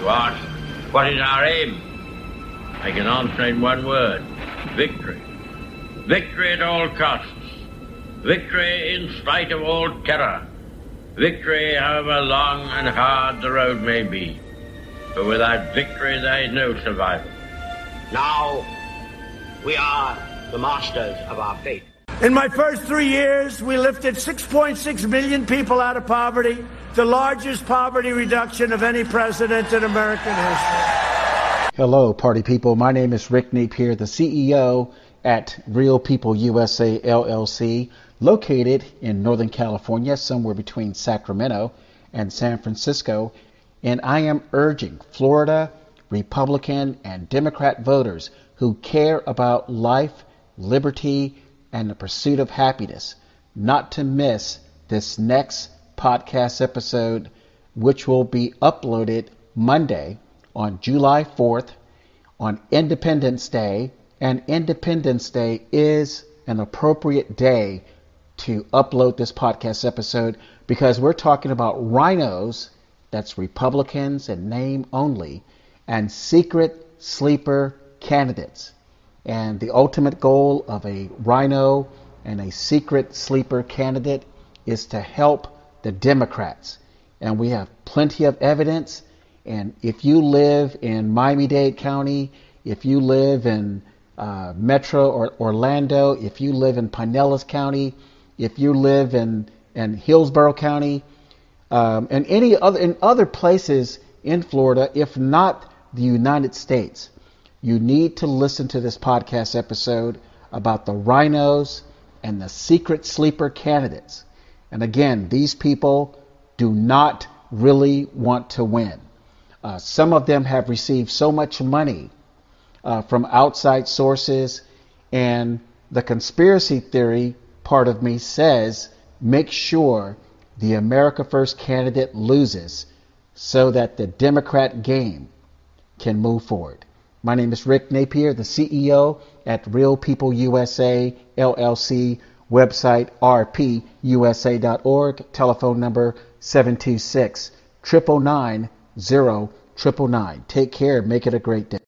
You ask, what is our aim? I can answer in one word victory. Victory at all costs. Victory in spite of all terror. Victory, however long and hard the road may be. For without victory, there is no survival. Now, we are the masters of our fate. In my first three years, we lifted 6.6 million people out of poverty, the largest poverty reduction of any president in American history. Hello, party people. My name is Rick Napier, the CEO at Real People USA LLC, located in Northern California, somewhere between Sacramento and San Francisco. And I am urging Florida Republican and Democrat voters who care about life, liberty, and the pursuit of happiness not to miss this next podcast episode, which will be uploaded Monday on July 4th on Independence Day. And Independence Day is an appropriate day to upload this podcast episode because we're talking about RINOs, that's Republicans and name only, and secret sleeper candidates. And the ultimate goal of a RINO and a secret sleeper candidate is to help the Democrats. And we have plenty of evidence. And if you live in Miami Dade County, if you live in uh, Metro or Orlando, if you live in Pinellas County, if you live in, in Hillsborough County, um, and any other in other places in Florida, if not the United States, you need to listen to this podcast episode about the RINOs and the secret sleeper candidates. And again, these people do not really want to win. Uh, some of them have received so much money uh, from outside sources, and the conspiracy theory part of me says make sure the America First candidate loses so that the Democrat game can move forward. My name is Rick Napier, the CEO at Real People USA LLC, website rpusa.org, telephone number 726 999 Take care, make it a great day.